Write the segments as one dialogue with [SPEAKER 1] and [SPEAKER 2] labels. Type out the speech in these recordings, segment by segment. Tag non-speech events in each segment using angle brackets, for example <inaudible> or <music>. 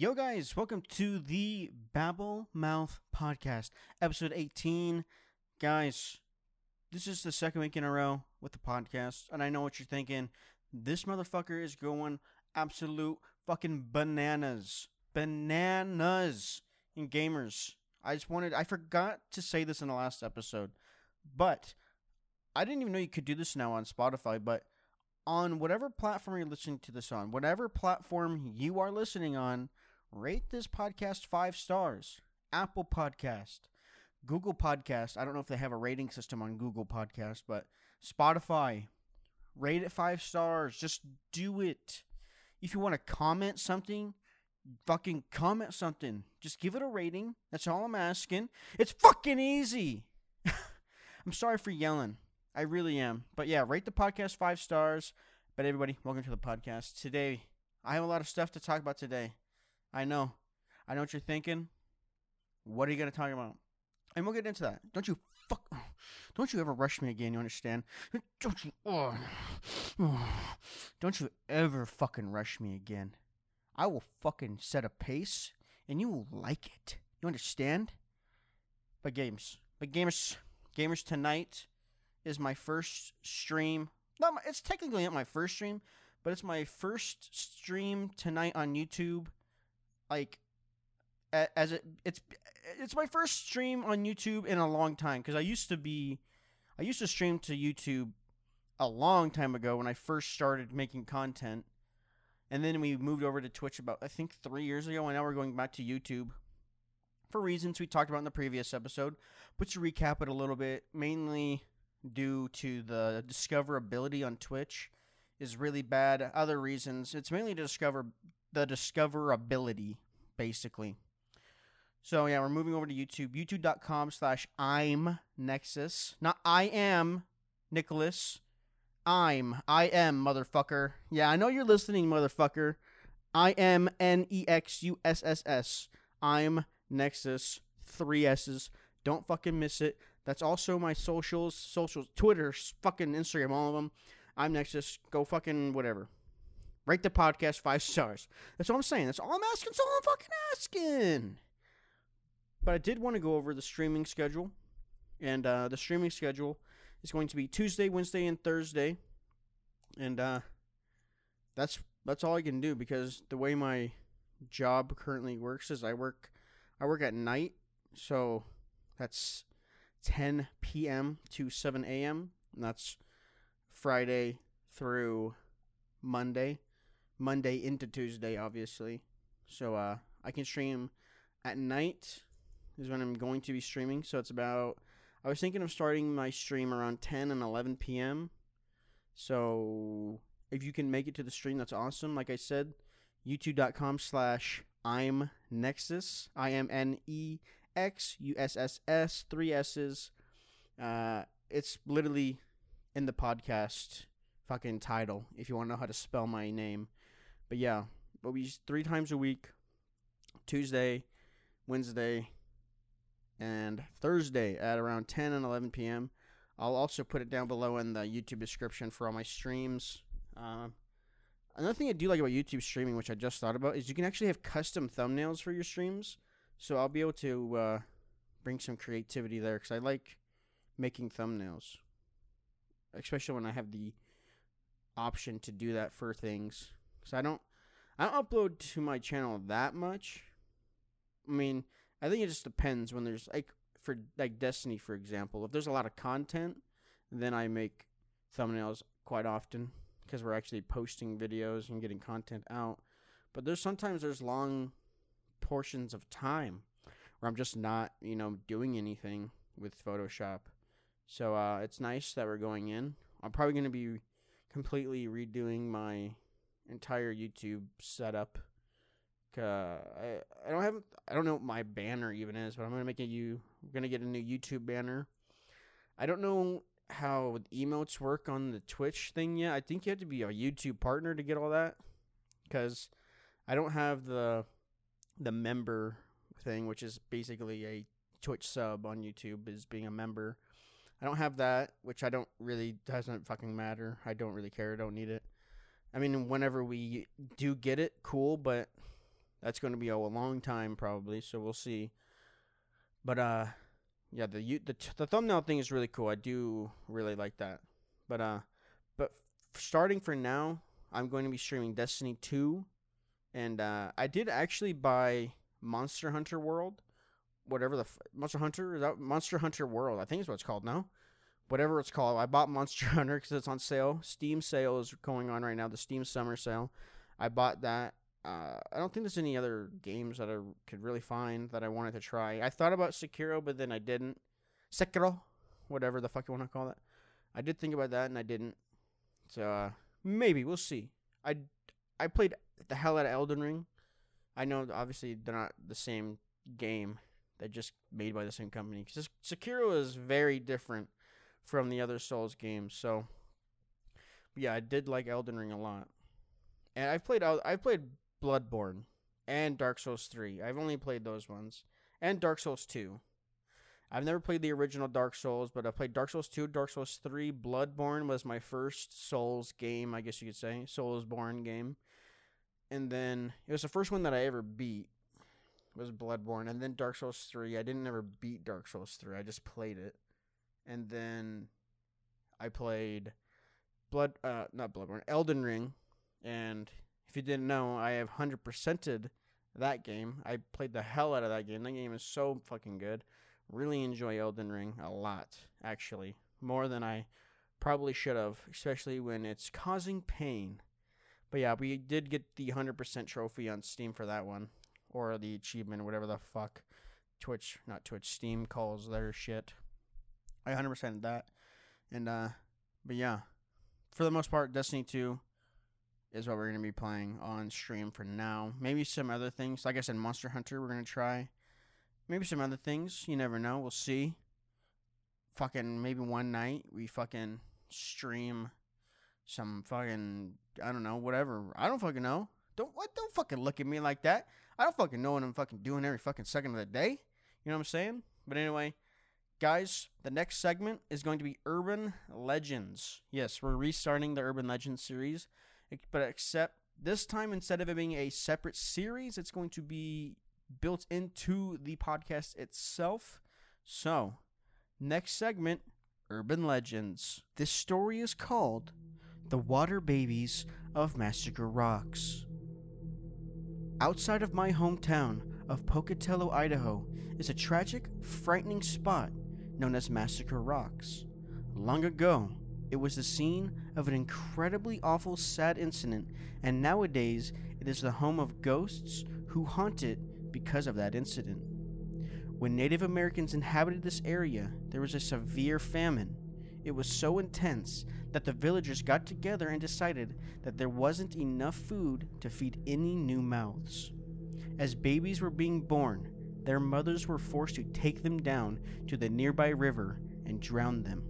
[SPEAKER 1] Yo, guys, welcome to the Babble Mouth Podcast, episode 18. Guys, this is the second week in a row with the podcast, and I know what you're thinking. This motherfucker is going absolute fucking bananas. Bananas in gamers. I just wanted, I forgot to say this in the last episode, but I didn't even know you could do this now on Spotify, but on whatever platform you're listening to this on, whatever platform you are listening on, rate this podcast five stars. Apple Podcast, Google Podcast. I don't know if they have a rating system on Google Podcast, but Spotify, rate it five stars. Just do it. If you want to comment something, fucking comment something. Just give it a rating. That's all I'm asking. It's fucking easy. <laughs> I'm sorry for yelling. I really am. But yeah, rate the podcast five stars. But everybody, welcome to the podcast. Today, I have a lot of stuff to talk about today. I know. I know what you're thinking. What are you going to talk about? And we'll get into that. Don't you fuck. <sighs> Don't you ever rush me again, you understand? Don't you. Oh, <sighs> don't you ever fucking rush me again. I will fucking set a pace and you will like it. You understand? But games. But gamers. Gamers tonight is my first stream. Not my, it's technically not my first stream, but it's my first stream tonight on YouTube. Like, as it it's it's my first stream on YouTube in a long time because I used to be, I used to stream to YouTube a long time ago when I first started making content, and then we moved over to Twitch about I think three years ago, and now we're going back to YouTube for reasons we talked about in the previous episode. But to recap it a little bit, mainly due to the discoverability on Twitch is really bad. Other reasons, it's mainly to discover the discoverability, basically. So yeah, we're moving over to YouTube. YouTube.com slash I'm Nexus. Not I am Nicholas. I'm I am motherfucker. Yeah, I know you're listening, motherfucker. I am N E X U S S S. I'm Nexus. Three S's. Don't fucking miss it. That's also my socials, socials, Twitter, fucking Instagram, all of them. I'm Nexus. Go fucking whatever. Rate the podcast five stars. That's all I'm saying. That's all I'm asking. That's all I'm fucking asking. But I did want to go over the streaming schedule, and uh, the streaming schedule is going to be Tuesday, Wednesday, and Thursday, and uh, that's that's all I can do because the way my job currently works is I work I work at night, so that's 10 p.m. to 7 a.m. And that's Friday through Monday. Monday into Tuesday, obviously. So uh, I can stream at night is when I'm going to be streaming. So it's about. I was thinking of starting my stream around 10 and 11 p.m. So if you can make it to the stream, that's awesome. Like I said, youtube.com slash I'm Nexus. I M N E X U S S S, three S's. Uh, it's literally in the podcast fucking title if you want to know how to spell my name. But yeah, but we three times a week Tuesday, Wednesday, and Thursday at around 10 and 11 p.m. I'll also put it down below in the YouTube description for all my streams. Um, another thing I do like about YouTube streaming, which I just thought about, is you can actually have custom thumbnails for your streams. So I'll be able to uh, bring some creativity there because I like making thumbnails, especially when I have the option to do that for things. Because I don't, I don't upload to my channel that much. I mean, I think it just depends when there's like for like Destiny, for example. If there's a lot of content, then I make thumbnails quite often because we're actually posting videos and getting content out. But there's sometimes there's long portions of time where I'm just not, you know, doing anything with Photoshop. So uh, it's nice that we're going in. I'm probably going to be completely redoing my entire YouTube setup. Uh, I I don't have I don't know what my banner even is, but I'm gonna make a you gonna get a new YouTube banner. I don't know how emotes work on the Twitch thing yet. I think you have to be a YouTube partner to get all that, because I don't have the the member thing, which is basically a Twitch sub on YouTube, is being a member. I don't have that, which I don't really doesn't fucking matter. I don't really care. I don't need it. I mean, whenever we do get it, cool. But That's going to be a long time probably, so we'll see. But uh, yeah, the the the thumbnail thing is really cool. I do really like that. But uh, but starting for now, I'm going to be streaming Destiny 2, and uh, I did actually buy Monster Hunter World, whatever the Monster Hunter is that Monster Hunter World. I think is what it's called now. Whatever it's called, I bought Monster <laughs> Hunter because it's on sale. Steam sale is going on right now. The Steam Summer Sale. I bought that. Uh, I don't think there's any other games that I could really find that I wanted to try. I thought about Sekiro, but then I didn't. Sekiro, whatever the fuck you want to call it. I did think about that, and I didn't. So uh, maybe we'll see. I I played the hell out of Elden Ring. I know obviously they're not the same game. They're just made by the same company. Because Sekiro is very different from the other Souls games. So yeah, I did like Elden Ring a lot. And I've played I've played Bloodborne and Dark Souls 3. I've only played those ones. And Dark Souls 2. I've never played the original Dark Souls, but I played Dark Souls 2, Dark Souls 3. Bloodborne was my first Souls game, I guess you could say. Soulsborne game. And then it was the first one that I ever beat was Bloodborne. And then Dark Souls 3. I didn't ever beat Dark Souls 3. I just played it. And then I played Blood uh not Bloodborne, Elden Ring. And if you didn't know, I have 100%ed that game. I played the hell out of that game. That game is so fucking good. Really enjoy Elden Ring a lot, actually. More than I probably should have, especially when it's causing pain. But yeah, we did get the 100% trophy on Steam for that one. Or the achievement, whatever the fuck Twitch, not Twitch, Steam calls their shit. I 100% that. And, uh, but yeah, for the most part, Destiny 2 is what we're going to be playing on stream for now. Maybe some other things. Like I said, Monster Hunter, we're going to try. Maybe some other things. You never know. We'll see. Fucking maybe one night we fucking stream some fucking I don't know, whatever. I don't fucking know. Don't what don't fucking look at me like that. I don't fucking know what I'm fucking doing every fucking second of the day. You know what I'm saying? But anyway, guys, the next segment is going to be urban legends. Yes, we're restarting the urban legends series but except this time instead of it being a separate series, it's going to be built into the podcast itself. So, next segment Urban Legends. This story is called The Water Babies of Massacre Rocks. Outside of my hometown of Pocatello, Idaho, is a tragic, frightening spot known as Massacre Rocks. Long ago, it was the scene of an incredibly awful, sad incident, and nowadays it is the home of ghosts who haunt it because of that incident. When Native Americans inhabited this area, there was a severe famine. It was so intense that the villagers got together and decided that there wasn't enough food to feed any new mouths. As babies were being born, their mothers were forced to take them down to the nearby river and drown them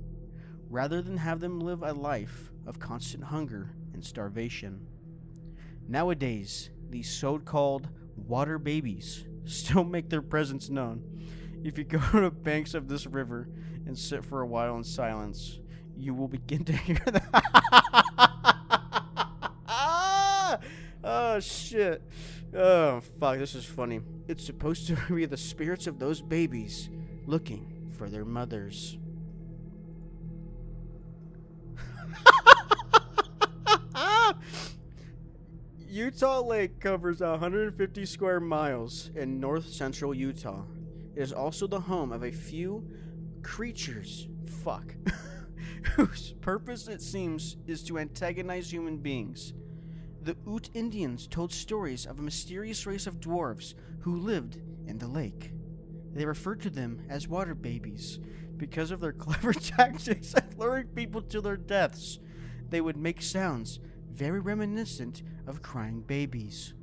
[SPEAKER 1] rather than have them live a life of constant hunger and starvation. Nowadays, these so called water babies <laughs> still make their presence known. If you go <laughs> to the banks of this river and sit for a while in silence, you will begin to <laughs> hear that. Ah! oh, shit. Oh, fuck, this is funny. It's supposed to be the spirits of those babies looking for their mothers. <laughs> Utah Lake covers 150 square miles in north central Utah. It is also the home of a few creatures, fuck, <laughs> whose purpose, it seems, is to antagonize human beings. The Ute Indians told stories of a mysterious race of dwarves who lived in the lake. They referred to them as water babies because of their <laughs> clever tactics at luring people to their deaths. They would make sounds very reminiscent of crying babies.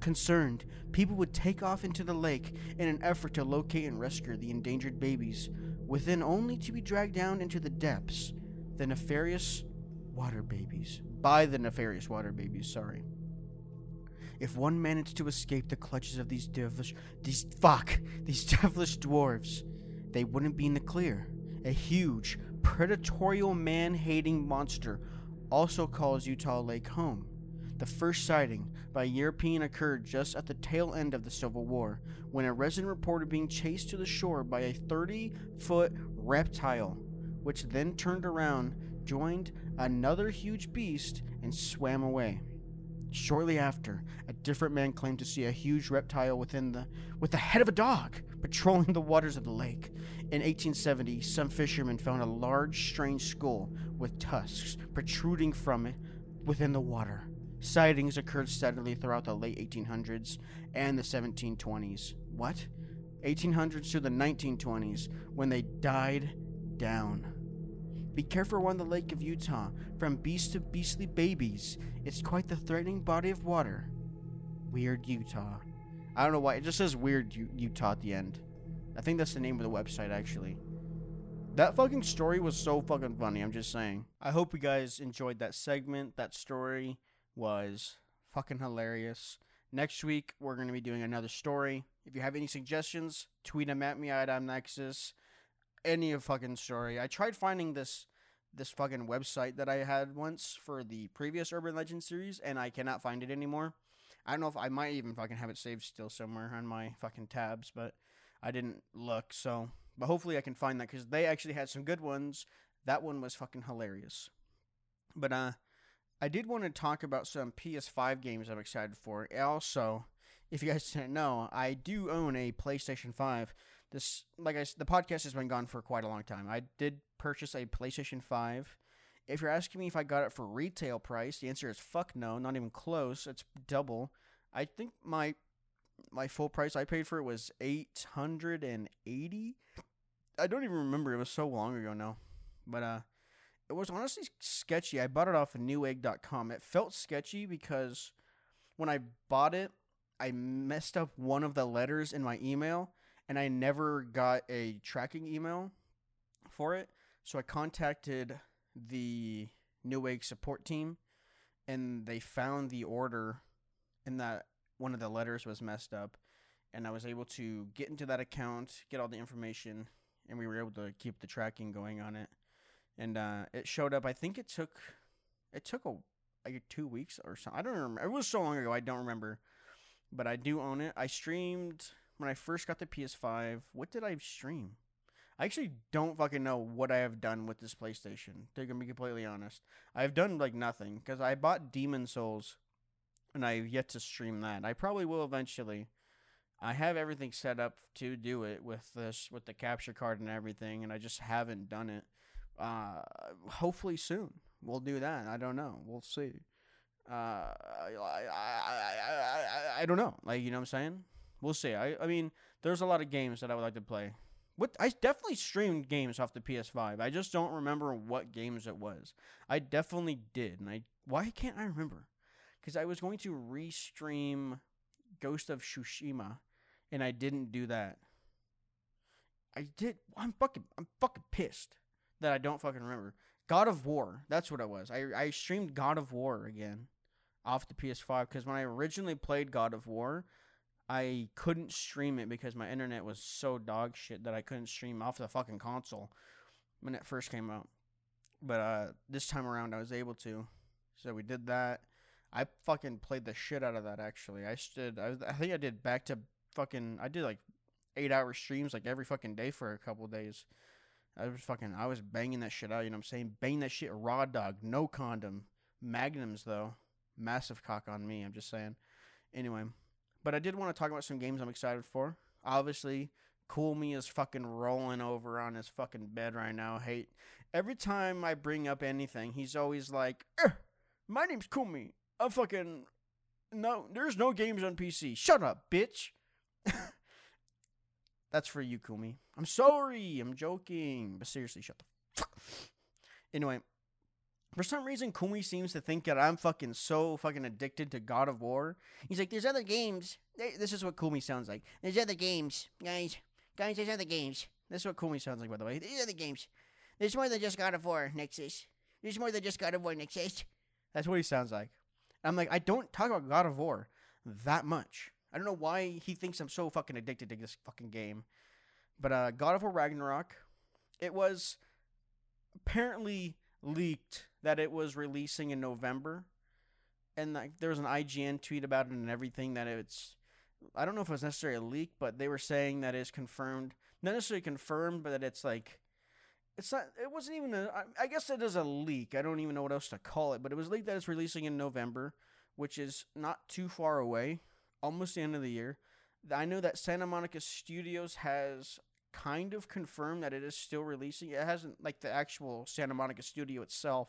[SPEAKER 1] Concerned, people would take off into the lake in an effort to locate and rescue the endangered babies, within only to be dragged down into the depths. The nefarious water babies. By the nefarious water babies, sorry. If one managed to escape the clutches of these devilish, these fuck, these <laughs> devilish dwarves, they wouldn't be in the clear. A huge, predatorial man-hating monster also calls Utah Lake home. The first sighting by a European occurred just at the tail end of the Civil War, when a resident reported being chased to the shore by a 30 foot reptile, which then turned around, joined another huge beast, and swam away. Shortly after, a different man claimed to see a huge reptile within the with the head of a dog patrolling the waters of the lake. In 1870, some fishermen found a large, strange skull with tusks protruding from it within the water. Sightings occurred steadily throughout the late 1800s and the 1720s. What? 1800s to the 1920s, when they died down. Be careful around the Lake of Utah, from beast to beastly babies. It's quite the threatening body of water. Weird Utah. I don't know why, it just says Weird U- Utah at the end. I think that's the name of the website, actually. That fucking story was so fucking funny, I'm just saying. I hope you guys enjoyed that segment. That story was fucking hilarious. Next week, we're going to be doing another story. If you have any suggestions, tweet them at me at Nexus. Any fucking story. I tried finding this this fucking website that I had once for the previous Urban Legend series, and I cannot find it anymore. I don't know if I might even fucking have it saved still somewhere on my fucking tabs, but I didn't look. So, but hopefully I can find that because they actually had some good ones. That one was fucking hilarious. But uh, I did want to talk about some PS5 games I'm excited for. Also, if you guys <laughs> didn't know, I do own a PlayStation 5. This, like I, the podcast has been gone for quite a long time. I did purchase a PlayStation 5. If you're asking me if I got it for retail price, the answer is fuck no, not even close. It's double. I think my my full price I paid for it was 880. I don't even remember. It was so long ago now. But uh it was honestly sketchy. I bought it off of newegg.com. It felt sketchy because when I bought it, I messed up one of the letters in my email and I never got a tracking email for it. So I contacted the Newegg support team and they found the order and that one of the letters was messed up and I was able to get into that account, get all the information, and we were able to keep the tracking going on it. And uh, it showed up. I think it took it took a like two weeks or so. I don't remember. It was so long ago. I don't remember. But I do own it. I streamed when I first got the PS5. What did I stream? I actually don't fucking know what I have done with this PlayStation. To be completely honest, I've done like nothing because I bought Demon Souls, and I've yet to stream that. I probably will eventually. I have everything set up to do it with this with the capture card and everything, and I just haven't done it. Uh, hopefully soon we'll do that. I don't know. We'll see. Uh, I, I, I, I, I don't know. Like you know what I'm saying. We'll see. I, I mean, there's a lot of games that I would like to play. What I definitely streamed games off the PS5. I just don't remember what games it was. I definitely did, and I why can't I remember? Because I was going to restream Ghost of Tsushima, and I didn't do that. I did. I'm fucking. I'm fucking pissed that I don't fucking remember. God of War. That's what it was. I I streamed God of War again off the PS5 because when I originally played God of War, I couldn't stream it because my internet was so dog shit that I couldn't stream off the fucking console when it first came out. But uh, this time around, I was able to. So we did that. I fucking played the shit out of that. Actually, I stood. I, I think I did back to fucking. I did like eight hour streams like every fucking day for a couple days. I was fucking. I was banging that shit out. You know what I'm saying? Banging that shit raw dog, no condom. Magnums though, massive cock on me. I'm just saying. Anyway, but I did want to talk about some games I'm excited for. Obviously, Kumi is fucking rolling over on his fucking bed right now. Hate every time I bring up anything, he's always like, "Er, "My name's Kumi. I'm fucking no. There's no games on PC. Shut up, bitch." That's for you, Kumi. I'm sorry. I'm joking. But seriously, shut the fuck. Anyway, for some reason, Kumi seems to think that I'm fucking so fucking addicted to God of War. He's like, there's other games. This is what Kumi sounds like. There's other games, guys. Guys, there's other games. This is what Kumi sounds like, by the way. There's other games. There's more than just God of War, Nexus. There's more than just God of War, Nexus. That's what he sounds like. I'm like, I don't talk about God of War that much. I don't know why he thinks I'm so fucking addicted to this fucking game. But uh, God of War Ragnarok, it was apparently leaked that it was releasing in November. and like there was an IGN tweet about it and everything that it's. I don't know if it was necessarily a leak, but they were saying that it's confirmed, not necessarily confirmed, but that it's like it's not it wasn't even a I, I guess it is a leak i don't even know what else to call it but it was leaked that it's releasing in november which is not too far away almost the end of the year i know that santa monica studios has kind of confirmed that it is still releasing it hasn't like the actual santa monica studio itself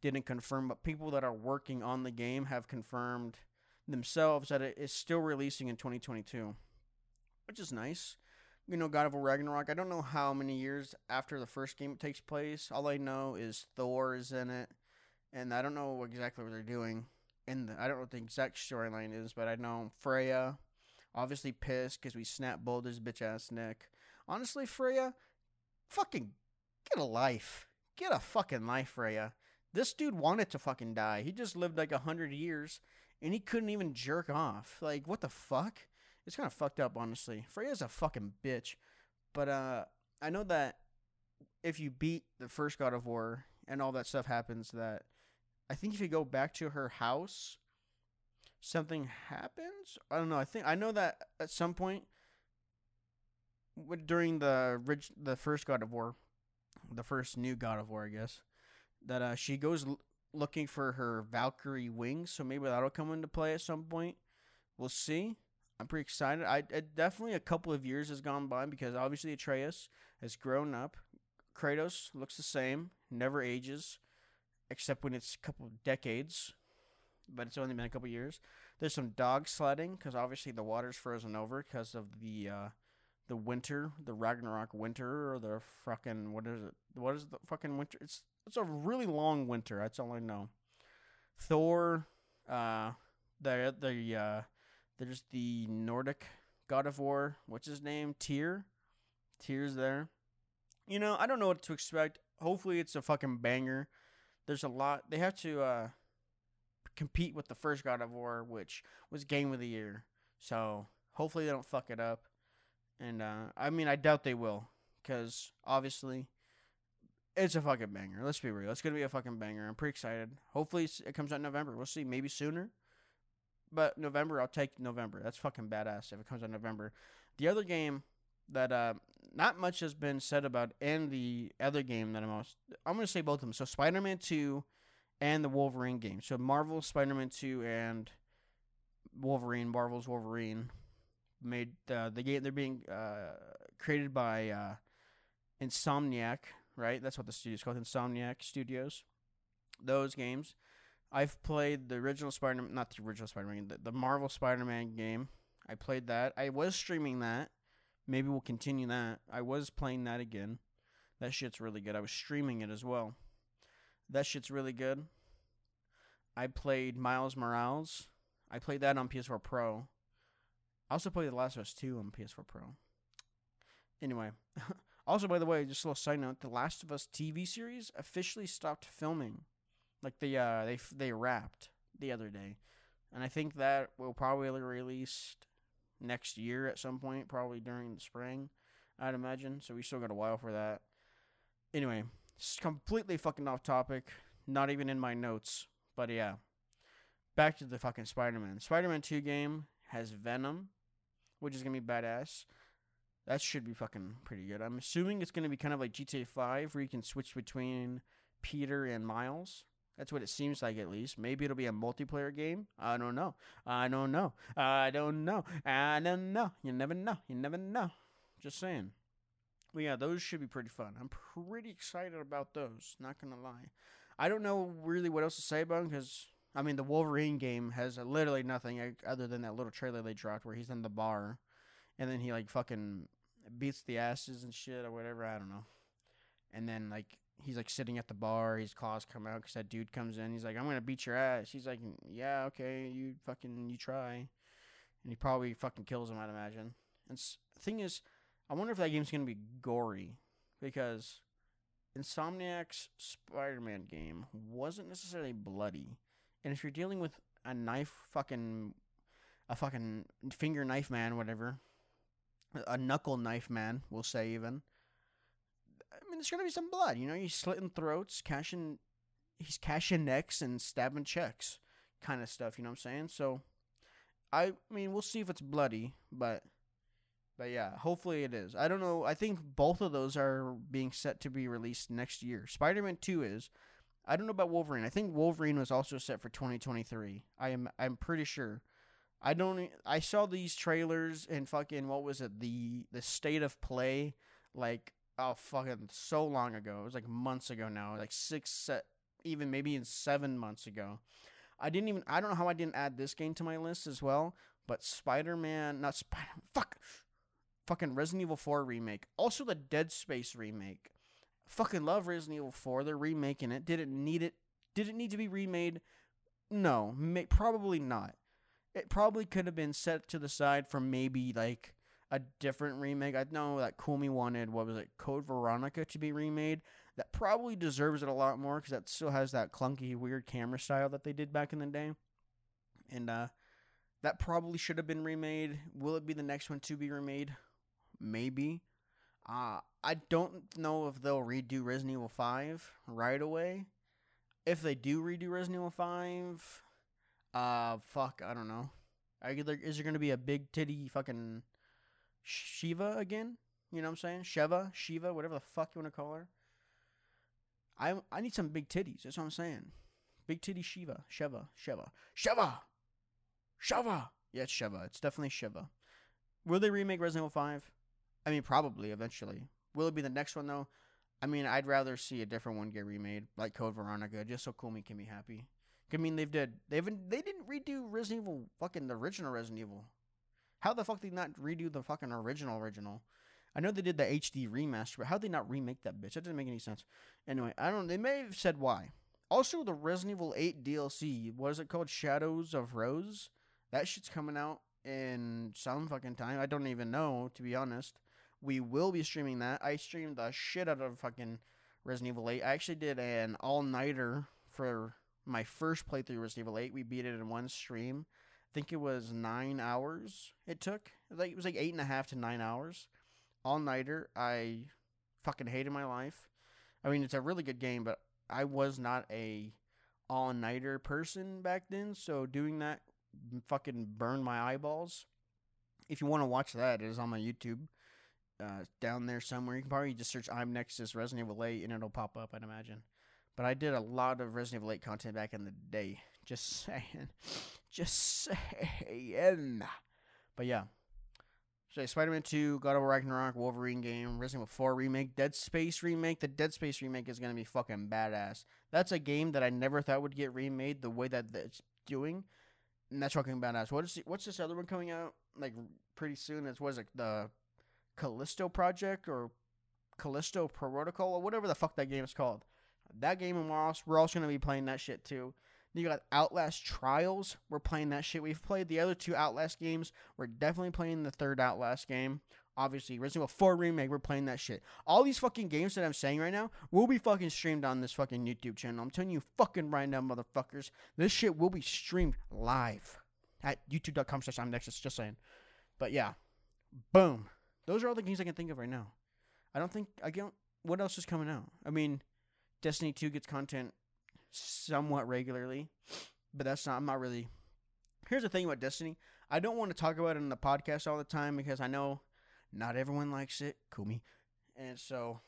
[SPEAKER 1] didn't confirm but people that are working on the game have confirmed themselves that it is still releasing in 2022 which is nice you know, God of War Ragnarok. I don't know how many years after the first game it takes place. All I know is Thor is in it, and I don't know exactly what they're doing. And I don't know what the exact storyline is, but I know Freya, obviously pissed because we snap his bitch ass neck. Honestly, Freya, fucking get a life. Get a fucking life, Freya. This dude wanted to fucking die. He just lived like a hundred years, and he couldn't even jerk off. Like, what the fuck? it's kind of fucked up, honestly. Freya's a fucking bitch, but uh, I know that if you beat the first God of War and all that stuff happens, that I think if you go back to her house, something happens. I don't know. I think I know that at some point during the the first God of War, the first new God of War, I guess, that uh, she goes l- looking for her Valkyrie wings. So maybe that'll come into play at some point. We'll see. I'm pretty excited. I, I definitely a couple of years has gone by because obviously Atreus has grown up. Kratos looks the same, never ages, except when it's a couple of decades, but it's only been a couple years. There's some dog sledding because obviously the water's frozen over because of the uh, the winter, the Ragnarok winter, or the fucking what is it? What is the fucking winter? It's it's a really long winter. That's all I know. Thor, uh, the the uh, there's the Nordic God of War. What's his name? Tyr. Tyr's there. You know, I don't know what to expect. Hopefully, it's a fucking banger. There's a lot. They have to uh, compete with the first God of War, which was Game of the Year. So hopefully, they don't fuck it up. And uh, I mean, I doubt they will, because obviously, it's a fucking banger. Let's be real. It's gonna be a fucking banger. I'm pretty excited. Hopefully, it comes out in November. We'll see. Maybe sooner. But November, I'll take November. That's fucking badass if it comes out November. The other game that uh, not much has been said about, and the other game that I'm most, I'm gonna say both of them. So Spider-Man Two, and the Wolverine game. So Marvel Spider-Man Two and Wolverine, Marvel's Wolverine, made uh, the game. They're being uh, created by uh, Insomniac, right? That's what the studio's called, Insomniac Studios. Those games I've played the original Spider Man not the original Spider Man, the, the Marvel Spider Man game. I played that. I was streaming that. Maybe we'll continue that. I was playing that again. That shit's really good. I was streaming it as well. That shit's really good. I played Miles Morales. I played that on PS4 Pro. I also played The Last of Us 2 on PS4 Pro. Anyway, <laughs> also by the way, just a little side note: The Last of Us TV series officially stopped filming. Like they uh, they they wrapped the other day, and I think that will probably released next year at some point, probably during the spring, I'd imagine. So we still got a while for that. Anyway, it's completely fucking off topic. Not even in my notes, but yeah. Back to the fucking Spider-Man. Spider-Man 2 game has Venom, which is gonna be badass. That should be fucking pretty good. I'm assuming it's gonna be kind of like GTA 5, where you can switch between Peter and Miles. That's what it seems like, at least. Maybe it'll be a multiplayer game. I don't know. I don't know. I don't know. I don't know. You never know. You never know. Just saying. But yeah, those should be pretty fun. I'm pretty excited about those. Not gonna lie. I don't know really what else to say about them because I mean the Wolverine game has literally nothing other than that little trailer they dropped where he's in the bar, and then he like fucking beats the asses and shit or whatever. I don't know. And then like he's like sitting at the bar. His claws come out because that dude comes in. He's like, "I'm gonna beat your ass." He's like, "Yeah, okay, you fucking you try," and he probably fucking kills him. I'd imagine. And s- thing is, I wonder if that game's gonna be gory because Insomniac's Spider-Man game wasn't necessarily bloody, and if you're dealing with a knife, fucking a fucking finger knife man, whatever, a knuckle knife man, we'll say even there's gonna be some blood. You know, he's slitting throats, cashing, he's cashing necks and stabbing checks. kind of stuff. You know what I'm saying? So, I mean, we'll see if it's bloody, but but yeah, hopefully it is. I don't know. I think both of those are being set to be released next year. Spider-Man 2 is. I don't know about Wolverine. I think Wolverine was also set for 2023. I am I'm pretty sure. I don't I saw these trailers and fucking what was it? The the state of play like oh fucking so long ago. It was like months ago now. Like 6 set even maybe in 7 months ago. I didn't even I don't know how I didn't add this game to my list as well, but Spider-Man, not Spider <laughs> fuck fucking Resident Evil 4 remake. Also the Dead Space remake. Fucking love Resident Evil 4. They're remaking it. Did it need it? Did it need to be remade? No, may, probably not. It probably could have been set to the side for maybe like a different remake. I know that Kumi wanted what was it, Code Veronica to be remade. That probably deserves it a lot more because that still has that clunky, weird camera style that they did back in the day. And uh, that probably should have been remade. Will it be the next one to be remade? maybe. Uh, I don't know if they'll redo Resident Evil 5 right away. If they do redo Resident Evil 5, uh, fuck, I don't know. Is there going to be a big titty fucking Shiva again? You know what I'm saying? Sheva, Shiva, whatever the fuck you want to call her. I I need some big titties. That's what I'm saying. Big titty Shiva, Sheva, Sheva, Sheva, Sheva. Yeah, it's Sheva. It's definitely Shiva. Will they remake Resident Evil 5? I mean, probably eventually. Will it be the next one though? I mean, I'd rather see a different one get remade, like Code Veronica, just so Kumi can be happy. I mean, they've did they haven't they didn't redo Resident Evil, fucking the original Resident Evil. How the fuck did they not redo the fucking original original? I know they did the HD remaster, but how did they not remake that bitch? That doesn't make any sense. Anyway, I don't. They may have said why. Also, the Resident Evil 8 DLC, what is it called? Shadows of Rose. That shit's coming out in some fucking time. I don't even know, to be honest. We will be streaming that. I streamed the shit out of fucking Resident Evil 8. I actually did an all nighter for my first playthrough Resident Evil 8. We beat it in one stream. Think it was nine hours it took. Like it was like eight and a half to nine hours. All nighter. I fucking hated my life. I mean, it's a really good game, but I was not a all nighter person back then. So doing that fucking burned my eyeballs. If you want to watch that, it is on my YouTube uh, down there somewhere. You can probably just search I'm Nexus Resident Evil 8 and it'll pop up, I'd imagine. But I did a lot of Resident Evil 8 content back in the day. Just <laughs> saying. Just saying. But yeah. So Spider Man 2, God of War Ragnarok, Wolverine game, Resident Evil 4 remake, Dead Space remake. The Dead Space remake is to be fucking badass. That's a game that I never thought would get remade the way that it's doing. And that's fucking badass. What is the, what's this other one coming out like pretty soon? It's was it the Callisto Project or Callisto Protocol or whatever the fuck that game is called. That game and we're also, we're also to be playing that shit too. You got Outlast Trials. We're playing that shit. We've played the other two Outlast games. We're definitely playing the third Outlast game. Obviously, Resident Evil 4 Remake, we're playing that shit. All these fucking games that I'm saying right now will be fucking streamed on this fucking YouTube channel. I'm telling you fucking right now, motherfuckers. This shit will be streamed live at youtube.com slash I'm Nexus. Just saying. But yeah. Boom. Those are all the games I can think of right now. I don't think I don't. What else is coming out? I mean, Destiny Two gets content somewhat regularly, but that's not. I'm not really. Here's the thing about Destiny. I don't want to talk about it in the podcast all the time because I know not everyone likes it. Kumi, and so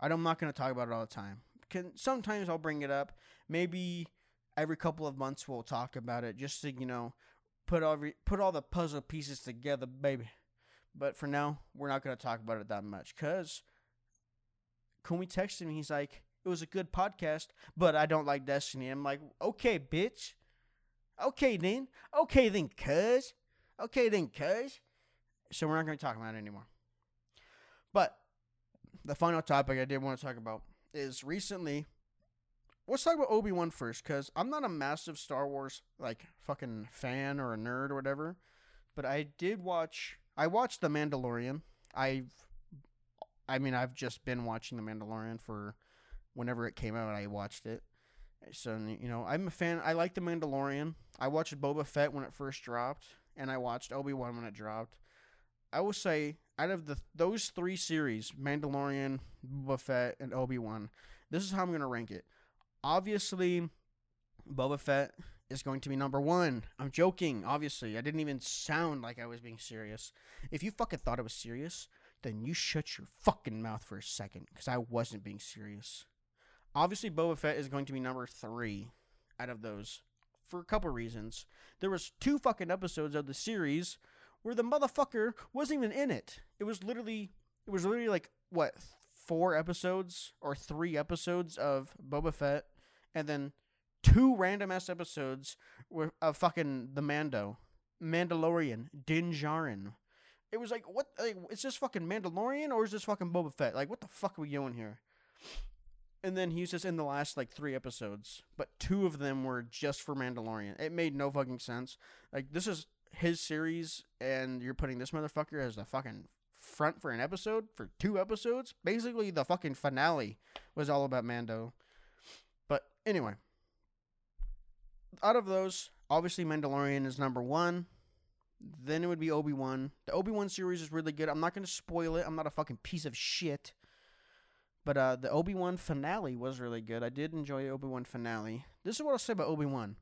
[SPEAKER 1] I'm not going to talk about it all the time. Can sometimes I'll bring it up. Maybe every couple of months we'll talk about it just to you know put all put all the puzzle pieces together, baby. But for now, we're not going to talk about it that much because Kumi texted me. He's like, it was a good podcast, but I don't like Destiny. I'm like, okay, bitch. Okay, then. Okay, then, cuz. Okay, then, cuz. So we're not going to talk about it anymore. But the final topic I did want to talk about is recently. Let's talk about Obi Wan first, because I'm not a massive Star Wars like fucking fan or a nerd or whatever, but I did watch I watched The Mandalorian. I've, I mean, I've just been watching The Mandalorian for whenever it came out. I watched it. So you know, I'm a fan. I like The Mandalorian. I watched Boba Fett when it first dropped, and I watched Obi Wan when it dropped. I will say, out of the those three series, Mandalorian, Boba Fett, and Obi Wan, this is how I'm gonna rank it. Obviously, Boba Fett is going to be number one. I'm joking, obviously. I didn't even sound like I was being serious. If you fucking thought I was serious, then you shut your fucking mouth for a second, because I wasn't being serious. Obviously, Boba Fett is going to be number three out of those for a couple reasons. There was two fucking episodes of the series where the motherfucker wasn't even in it. It was literally, it was literally like what four episodes or three episodes of Boba Fett, and then two random ass episodes were of fucking the Mando, Mandalorian, Din Djarin. It was like what? Like, is this fucking Mandalorian or is this fucking Boba Fett? Like, what the fuck are we doing here? And then he just in the last like three episodes, but two of them were just for Mandalorian. It made no fucking sense. Like this is his series, and you're putting this motherfucker as the fucking front for an episode for two episodes. Basically, the fucking finale was all about Mando. But anyway, out of those, obviously Mandalorian is number one. Then it would be Obi Wan. The Obi Wan series is really good. I'm not going to spoil it. I'm not a fucking piece of shit. But uh, the Obi Wan finale was really good. I did enjoy Obi Wan finale. This is what I'll say about Obi Wan.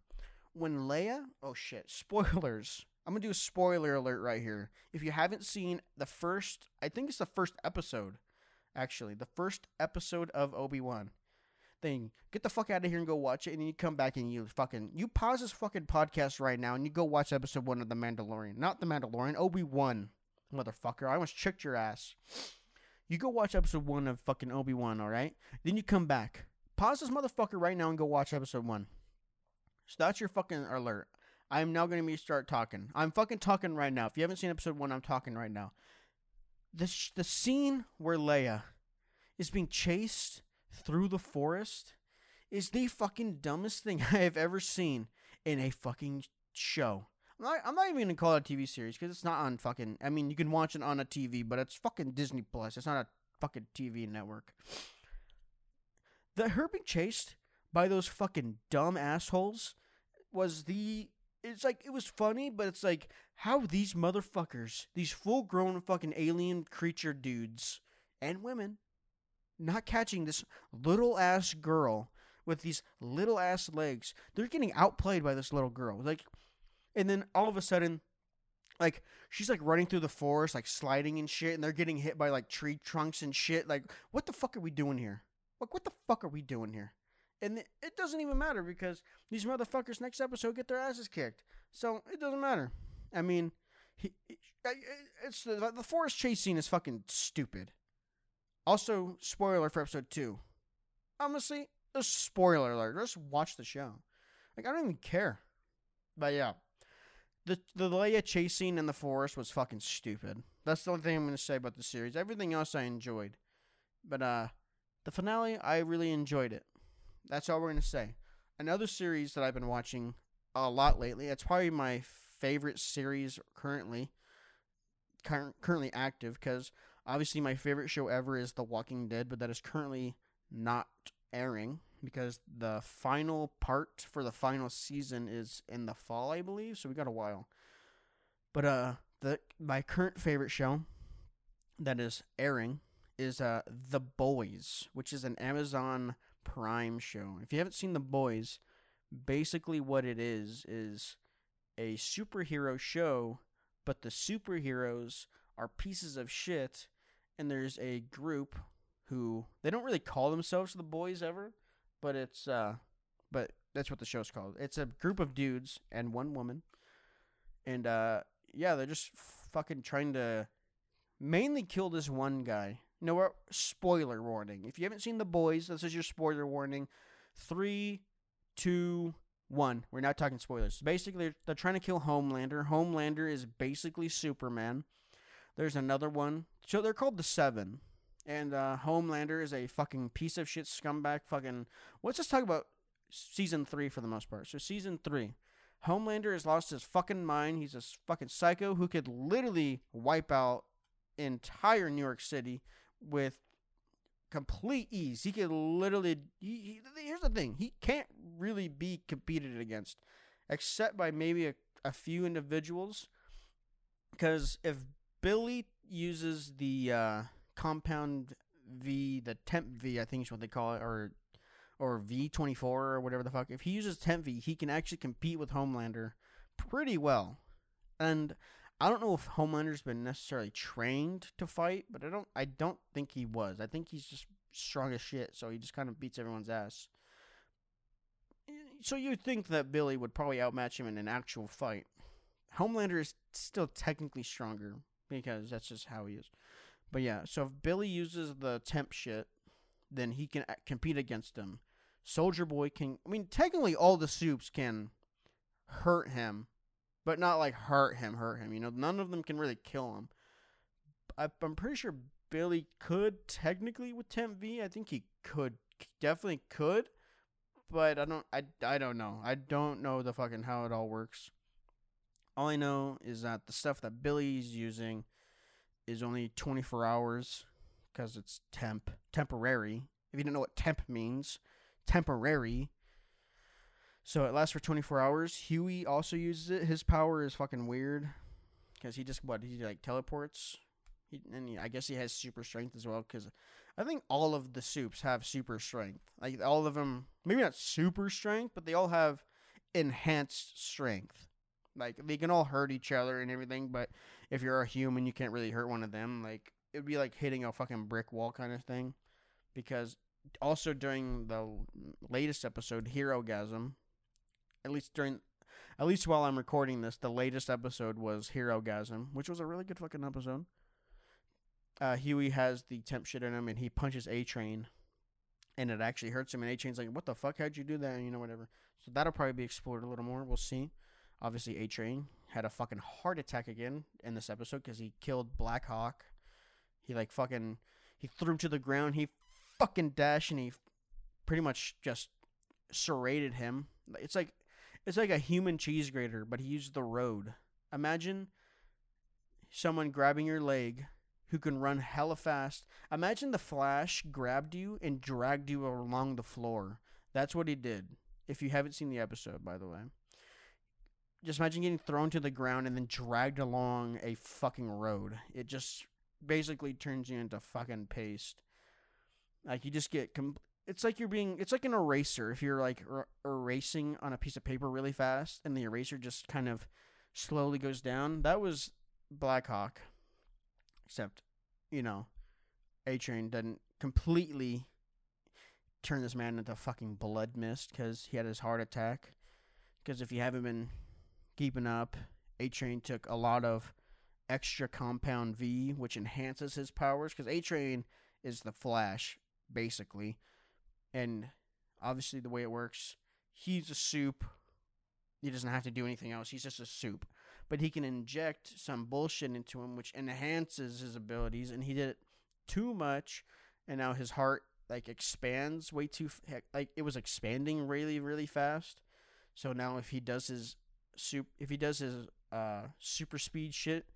[SPEAKER 1] When Leia, oh shit, <laughs> spoilers. I'm gonna do a spoiler alert right here. If you haven't seen the first, I think it's the first episode, actually, the first episode of Obi Wan thing. Get the fuck out of here and go watch it, and then you come back and you fucking you pause this fucking podcast right now and you go watch episode one of The Mandalorian, not The Mandalorian, Obi Wan, motherfucker. I almost tricked your ass. You go watch episode one of fucking Obi Wan, all right? Then you come back. Pause this motherfucker right now and go watch episode one. So that's your fucking alert. I am now going to be start talking. I'm fucking talking right now. If you haven't seen episode one, I'm talking right now. The sh- the scene where Leia is being chased through the forest is the fucking dumbest thing <laughs> I have ever seen in a fucking show. I'm not, I'm not even gonna call it a TV series because it's not on fucking. I mean, you can watch it on a TV, but it's fucking Disney Plus. It's not a fucking TV network. The her being chased by those fucking dumb assholes was the. It's like it was funny, but it's like how these motherfuckers, these full grown fucking alien creature dudes and women, not catching this little ass girl with these little ass legs. They're getting outplayed by this little girl. Like, and then all of a sudden, like she's like running through the forest, like sliding and shit, and they're getting hit by like tree trunks and shit. Like, what the fuck are we doing here? Like, what the fuck are we doing here? And it doesn't even matter because these motherfuckers next episode get their asses kicked. So it doesn't matter. I mean, he, it's the, the forest chase scene is fucking stupid. Also, spoiler for episode two. Honestly, a spoiler alert. Just watch the show. Like I don't even care. But yeah, the the Leia chasing in the forest was fucking stupid. That's the only thing I'm gonna say about the series. Everything else I enjoyed, but uh, the finale I really enjoyed it. That's all we're gonna say. Another series that I've been watching a lot lately. It's probably my favorite series currently. currently active because Obviously, my favorite show ever is The Walking Dead, but that is currently not airing because the final part for the final season is in the fall, I believe. So we got a while. But uh, the my current favorite show that is airing is uh The Boys, which is an Amazon Prime show. If you haven't seen The Boys, basically what it is is a superhero show, but the superheroes are pieces of shit and there's a group who they don't really call themselves the boys ever, but it's uh but that's what the show's called. It's a group of dudes and one woman. And uh yeah, they're just fucking trying to mainly kill this one guy. No? Spoiler warning. If you haven't seen The Boys, this is your spoiler warning. Three, two, one. We're not talking spoilers. Basically, they're trying to kill Homelander. Homelander is basically Superman. There's another one. So they're called the Seven. And uh, Homelander is a fucking piece of shit scumbag. Fucking. Let's just talk about season three for the most part. So season three, Homelander has lost his fucking mind. He's a fucking psycho who could literally wipe out entire New York City with complete ease. He could literally. He, he, here's the thing: he can't really be competed against, except by maybe a, a few individuals. Because if Billy uses the uh, compound V, the temp V, I think is what they call it, or or V24 or whatever the fuck, if he uses Temp V, he can actually compete with Homelander pretty well. And I don't know if Homelander's been necessarily trained to fight, but I don't I don't think he was. I think he's just strong as shit, so he just kind of beats everyone's ass. So you'd think that Billy would probably outmatch him in an actual fight. Homelander is still technically stronger because that's just how he is. But yeah, so if Billy uses the temp shit, then he can compete against him. Soldier Boy can. I mean, technically, all the supes can hurt him, but not like hurt him, hurt him. You know, none of them can really kill him. I, I'm pretty sure Billy could technically with Temp V. I think he could, definitely could, but I don't. I, I don't know. I don't know the fucking how it all works. All I know is that the stuff that Billy's using is only 24 hours because it's temp, temporary. If you don't know what temp means, temporary. So it lasts for 24 hours. Hughie also uses it. His power is fucking weird because he just what he like teleports. He, and he, I guess he has super strength as well because I think all of the supes have super strength. Like all of them, maybe not super strength, but they all have enhanced strength. Like they can all hurt each other and everything, but if you're a human, you can't really hurt one of them. Like it would be like hitting a fucking brick wall kind of thing. Because also during the latest episode, Herogasm, at least during, at least while I'm recording this, the latest episode was Herogasm, which was a really good fucking episode. Uh, Hughie has the temp shit in him, and he punches A Train, and it actually hurts him. And A Train's like, "What the fuck? How'd you do that?" And you know, whatever. So that'll probably be explored a little more. We'll see. Obviously, A Train had a fucking heart attack again in this episode because he killed Black Hawk. He like fucking he threw him to the ground. He fucking dashed and he pretty much just serrated him. It's like it's like a human cheese grater, but he used the road. Imagine someone grabbing your leg who can run hella fast. Imagine the Flash grabbed you and dragged you along the floor. That's what he did. If you haven't seen the episode, by the way just imagine getting thrown to the ground and then dragged along a fucking road. It just basically turns you into fucking paste. Like you just get com- it's like you're being it's like an eraser if you're like er- erasing on a piece of paper really fast and the eraser just kind of slowly goes down. That was Blackhawk. Except, you know, A Train didn't completely turn this man into fucking blood mist because he had his heart attack. Because if you haven't been keeping up. A Train took a lot of extra compound V, which enhances his powers because A Train is the Flash, basically. And obviously, the way it works, he's a supe. He doesn't have to do anything else. He's just a supe. But he can inject some bullshit into him, which enhances his abilities. And he did it too much, and now his heart like expands way too like it was expanding really really fast. So now if he does his supe if he does his uh, super speed shit,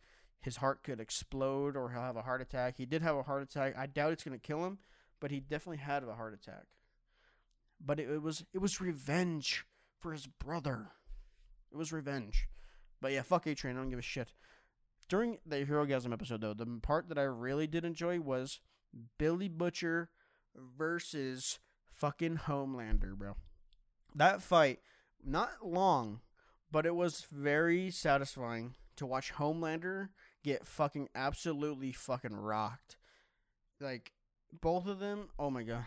[SPEAKER 1] his heart could explode or he'll have a heart attack. He did have a heart attack. I doubt it's gonna kill him, but he definitely had a heart attack. But it, it was it was revenge for his brother. It was revenge. But yeah, fuck A Train. I don't give a shit. During the Herogasm episode, though, the part that I really did enjoy was Billy Butcher versus fucking Homelander, bro. That fight, not long, but it was very satisfying to watch Homelander get fucking absolutely fucking rocked. Like both of them, oh my god.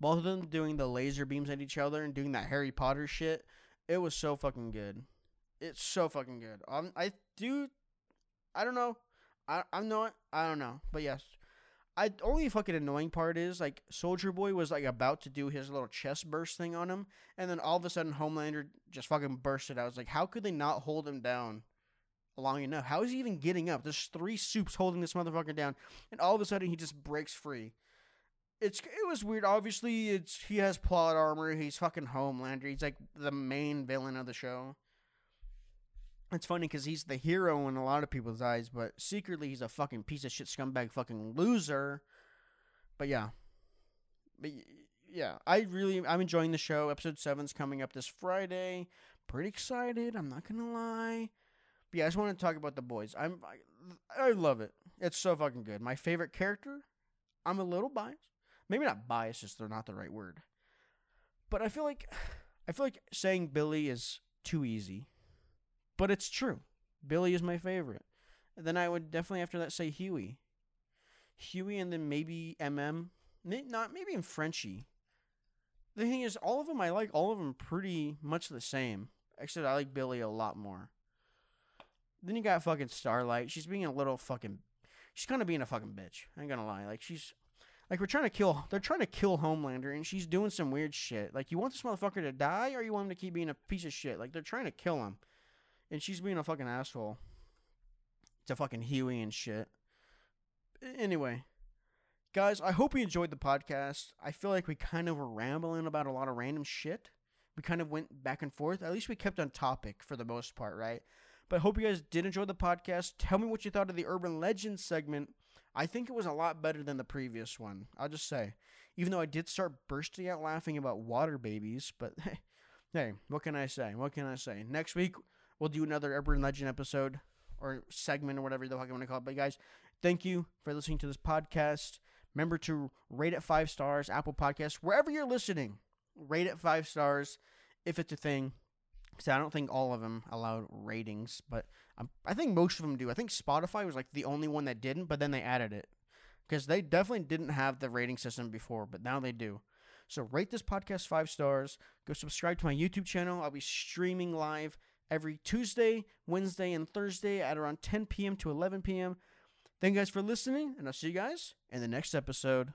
[SPEAKER 1] Both of them doing the laser beams at each other and doing that Harry Potter shit. It was so fucking good. It's so fucking good. Um, I do. I don't know. I I'm not. I don't know. But yes, I only fucking annoying part is like Soldier Boy was like about to do his little chest burst thing on him, and then all of a sudden Homelander just fucking bursted out. I was like, how could they not hold him down long enough? How is he even getting up? There's three supes holding this motherfucker down, and all of a sudden he just breaks free. It's it was weird. Obviously, it's he has plot armor. He's fucking Homelander. He's like the main villain of the show. It's funny because he's the hero in a lot of people's eyes, but secretly he's a fucking piece of shit scumbag fucking loser. But yeah. But yeah, I really I'm enjoying the show. Episode seven's coming up this Friday. Pretty excited, I'm not gonna lie. But yeah, I just want to talk about the boys. I'm I, I love it. It's so fucking good. My favorite character, I'm a little biased. Maybe not biased, just they're not the right word. But I feel like I feel like saying Billy is too easy. But it's true. Billy is my favorite. And then I would definitely after that say Hughie. Hughie and then maybe MM. May- Not maybe in Frenchie. The thing is, all of them I like all of them pretty much the same. Except I like Billy a lot more. Then you got fucking Starlight. She's being a little fucking. She's kind of being a fucking bitch. I ain't gonna lie. Like she's, like we're trying to kill. They're trying to kill Homelander, and she's doing some weird shit. Like you want this motherfucker to die, or you want him to keep being a piece of shit? Like they're trying to kill him, and she's being a fucking asshole. To fucking Hughie and shit. Anyway, guys, I hope you enjoyed the podcast. I feel like we kind of were rambling about a lot of random shit. We kind of went back and forth. At least we kept on topic for the most part, right? But I hope you guys did enjoy the podcast. Tell me what you thought of the Urban Legends segment. I think it was a lot better than the previous one. I'll just say. Even though I did start bursting out laughing about water babies, but <laughs> hey, hey, what can I say? What can I say? Next week we'll do another Urban Legend episode or segment or whatever the fuck I want to call it. But guys, thank you for listening to this podcast. Remember to rate it five stars, Apple Podcasts, wherever you're listening. Rate it five stars if it's a thing. Because I don't think all of them allow ratings, but um, I think most of them do. I think Spotify was like the only one that didn't, but then they added it. Because they definitely didn't have the rating system before, but now they do. So rate this podcast five stars. Go subscribe to my YouTube channel. I'll be streaming live every Tuesday, Wednesday, and Thursday at around 10 p.m. to 11 p.m. Thank you guys for listening, and I'll see you guys in the next episode.